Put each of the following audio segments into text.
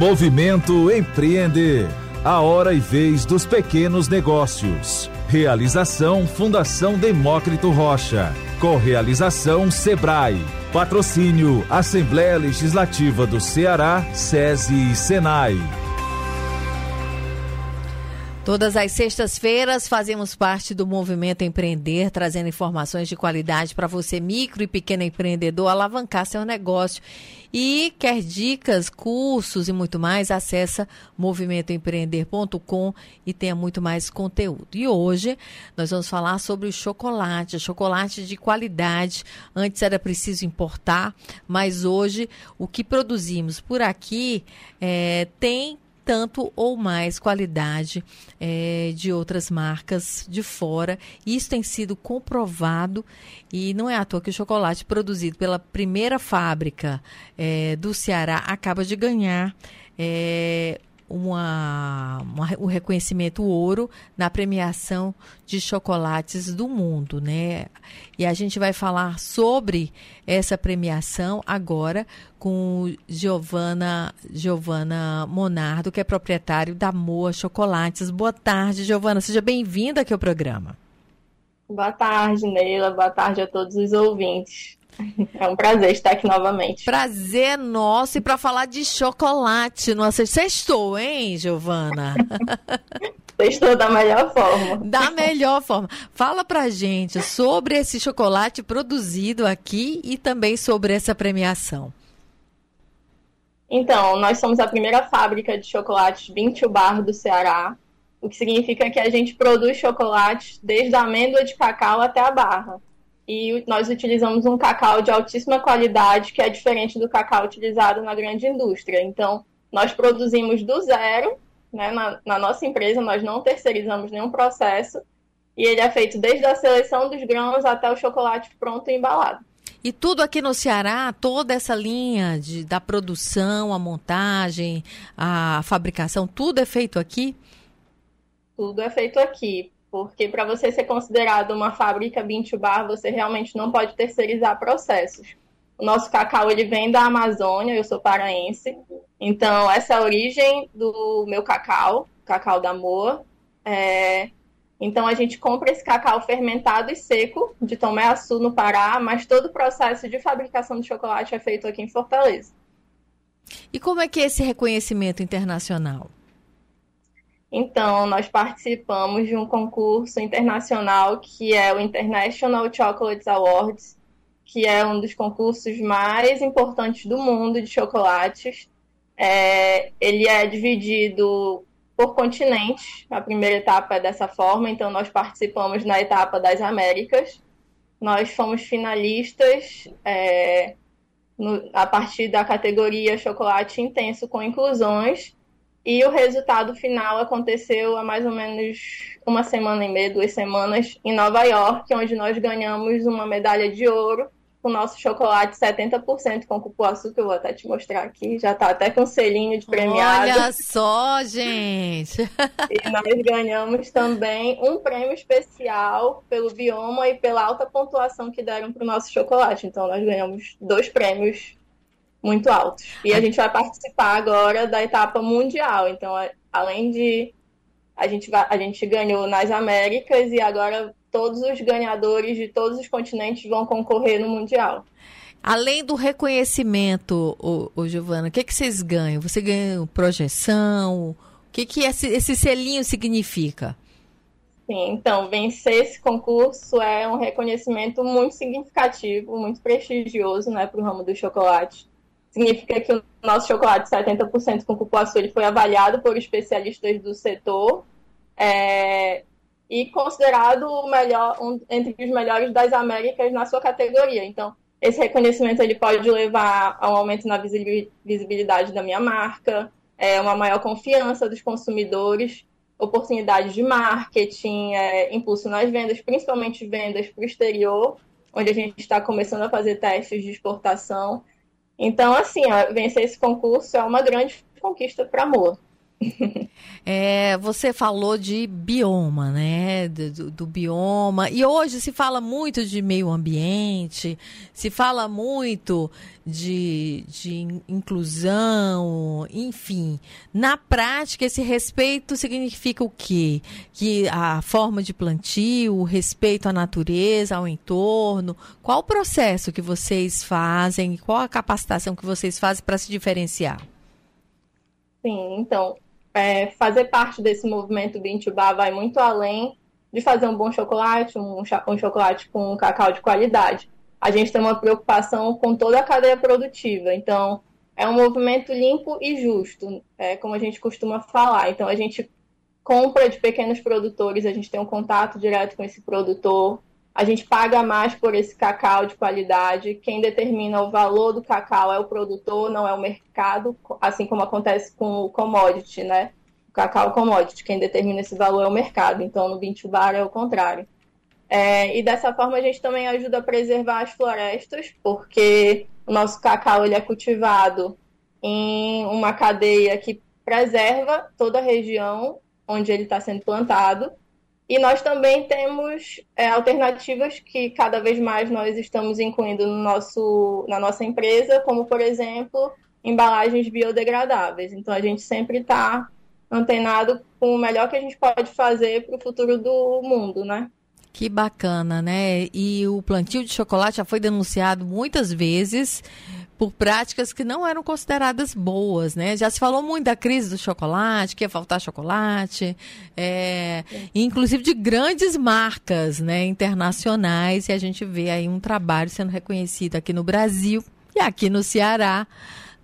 Movimento Empreender. A hora e vez dos pequenos negócios. Realização Fundação Demócrito Rocha. Correalização Sebrae. Patrocínio Assembleia Legislativa do Ceará, SESI e Senai. Todas as sextas-feiras fazemos parte do Movimento Empreender, trazendo informações de qualidade para você, micro e pequeno empreendedor, alavancar seu negócio. E quer dicas, cursos e muito mais, acessa movimentoempreender.com e tenha muito mais conteúdo. E hoje nós vamos falar sobre o chocolate, chocolate de qualidade. Antes era preciso importar, mas hoje o que produzimos por aqui é, tem tanto ou mais qualidade é, de outras marcas de fora. Isso tem sido comprovado e não é à toa que o chocolate produzido pela primeira fábrica é, do Ceará acaba de ganhar é, uma, uma, um reconhecimento ouro na premiação de chocolates do mundo, né? E a gente vai falar sobre essa premiação agora com Giovana, Giovana Monardo, que é proprietário da Moa Chocolates. Boa tarde, Giovana. Seja bem-vinda aqui ao programa. Boa tarde, Neila. Boa tarde a todos os ouvintes. É um prazer estar aqui novamente. Prazer nosso e para falar de chocolate. Nossa, sextou, hein, Giovana? Sextou da melhor forma. Da melhor forma. Fala pra gente sobre esse chocolate produzido aqui e também sobre essa premiação. Então, nós somos a primeira fábrica de chocolates 20 bar do Ceará, o que significa que a gente produz chocolates desde a amêndoa de cacau até a barra e nós utilizamos um cacau de altíssima qualidade, que é diferente do cacau utilizado na grande indústria. Então, nós produzimos do zero, né, na, na nossa empresa, nós não terceirizamos nenhum processo, e ele é feito desde a seleção dos grãos até o chocolate pronto e embalado. E tudo aqui no Ceará, toda essa linha de, da produção, a montagem, a fabricação, tudo é feito aqui? Tudo é feito aqui porque para você ser considerado uma fábrica Bar, você realmente não pode terceirizar processos. O nosso cacau ele vem da Amazônia, eu sou paraense, então essa é a origem do meu cacau, cacau da Moa. É... Então a gente compra esse cacau fermentado e seco de Tomé Açu no Pará, mas todo o processo de fabricação de chocolate é feito aqui em Fortaleza. E como é que é esse reconhecimento internacional? Então, nós participamos de um concurso internacional que é o International Chocolates Awards, que é um dos concursos mais importantes do mundo de chocolates. É, ele é dividido por continentes. A primeira etapa é dessa forma, então nós participamos na etapa das Américas. Nós fomos finalistas é, no, a partir da categoria chocolate intenso com inclusões e o resultado final aconteceu há mais ou menos uma semana e meia, duas semanas, em Nova York, onde nós ganhamos uma medalha de ouro com o nosso chocolate 70% com cupuaçu, que eu vou até te mostrar aqui. Já tá até com selinho de premiado. Olha só, gente! e nós ganhamos também um prêmio especial pelo bioma e pela alta pontuação que deram para o nosso chocolate. Então, nós ganhamos dois prêmios muito altos. E a gente vai participar agora da etapa mundial. Então, além de a gente, vai, a gente ganhou nas Américas e agora todos os ganhadores de todos os continentes vão concorrer no mundial. Além do reconhecimento, o, o Giovana, o que, que vocês ganham? Você ganha projeção? O que, que esse, esse selinho significa? Sim, então, vencer esse concurso é um reconhecimento muito significativo, muito prestigioso né, para o ramo do chocolate significa que o nosso chocolate 70% com cupuaçu ele foi avaliado por especialistas do setor é, e considerado o melhor, um, entre os melhores das Américas na sua categoria. Então, esse reconhecimento ele pode levar a um aumento na visibilidade da minha marca, é, uma maior confiança dos consumidores, oportunidades de marketing, é, impulso nas vendas, principalmente vendas para o exterior, onde a gente está começando a fazer testes de exportação. Então, assim, vencer esse concurso é uma grande conquista para a Moa. É, você falou de bioma, né? Do, do, bioma. E hoje se fala muito de meio ambiente, se fala muito de, de inclusão, enfim. Na prática, esse respeito significa o quê? Que a forma de plantio, o respeito à natureza, ao entorno. Qual o processo que vocês fazem? Qual a capacitação que vocês fazem para se diferenciar? Sim, então, é, fazer parte desse movimento Bar vai muito além de fazer um bom chocolate, um, um chocolate com um cacau de qualidade. A gente tem uma preocupação com toda a cadeia produtiva. Então, é um movimento limpo e justo, é, como a gente costuma falar. Então, a gente compra de pequenos produtores, a gente tem um contato direto com esse produtor, a gente paga mais por esse cacau de qualidade. Quem determina o valor do cacau é o produtor, não é o mercado, assim como acontece com o commodity, né? O cacau commodity, quem determina esse valor é o mercado. Então, no Bintu Bar é o contrário. É, e dessa forma a gente também ajuda a preservar as florestas, porque o nosso cacau ele é cultivado em uma cadeia que preserva toda a região onde ele está sendo plantado e nós também temos é, alternativas que cada vez mais nós estamos incluindo no nosso, na nossa empresa, como, por exemplo, embalagens biodegradáveis. Então, a gente sempre está antenado com o melhor que a gente pode fazer para o futuro do mundo, né? Que bacana, né? E o plantio de chocolate já foi denunciado muitas vezes por práticas que não eram consideradas boas, né? Já se falou muito da crise do chocolate, que ia faltar chocolate, é, inclusive de grandes marcas, né, internacionais, e a gente vê aí um trabalho sendo reconhecido aqui no Brasil e aqui no Ceará,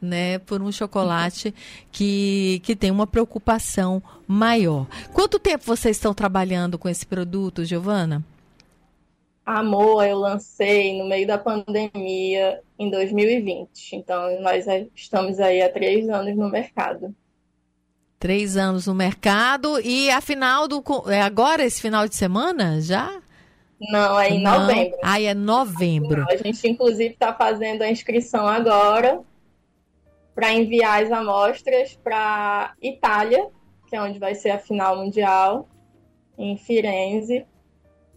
né, por um chocolate que, que tem uma preocupação maior. Quanto tempo vocês estão trabalhando com esse produto, Giovana? Amor, eu lancei no meio da pandemia em 2020. Então, nós estamos aí há três anos no mercado. Três anos no mercado e a final do. É agora, esse final de semana? Já? Não, é em Não. novembro. Ah, é novembro. A gente, inclusive, está fazendo a inscrição agora para enviar as amostras para Itália, que é onde vai ser a final mundial, em Firenze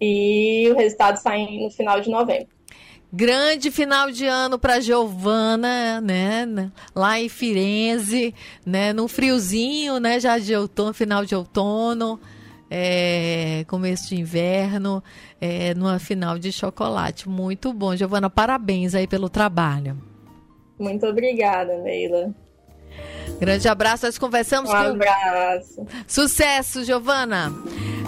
e o resultado sai no final de novembro. Grande final de ano para Giovana, né? Lá em Firenze, né? No friozinho, né? Já de outono, final de outono, é, começo de inverno, é, numa final de chocolate. Muito bom, Giovana. Parabéns aí pelo trabalho. Muito obrigada, Neila. Grande abraço. Nós conversamos um com. Um abraço. Sucesso, Giovana.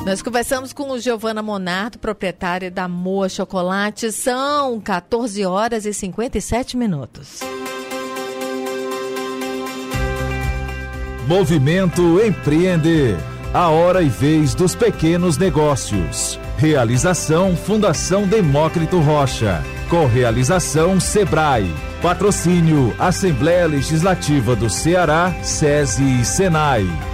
Nós conversamos com o Giovana Monardo, proprietária da Moa Chocolate. São 14 horas e 57 minutos. Movimento Empreender. A hora e vez dos pequenos negócios. Realização Fundação Demócrito Rocha. Correalização Sebrae. Patrocínio Assembleia Legislativa do Ceará, SESI e Senai.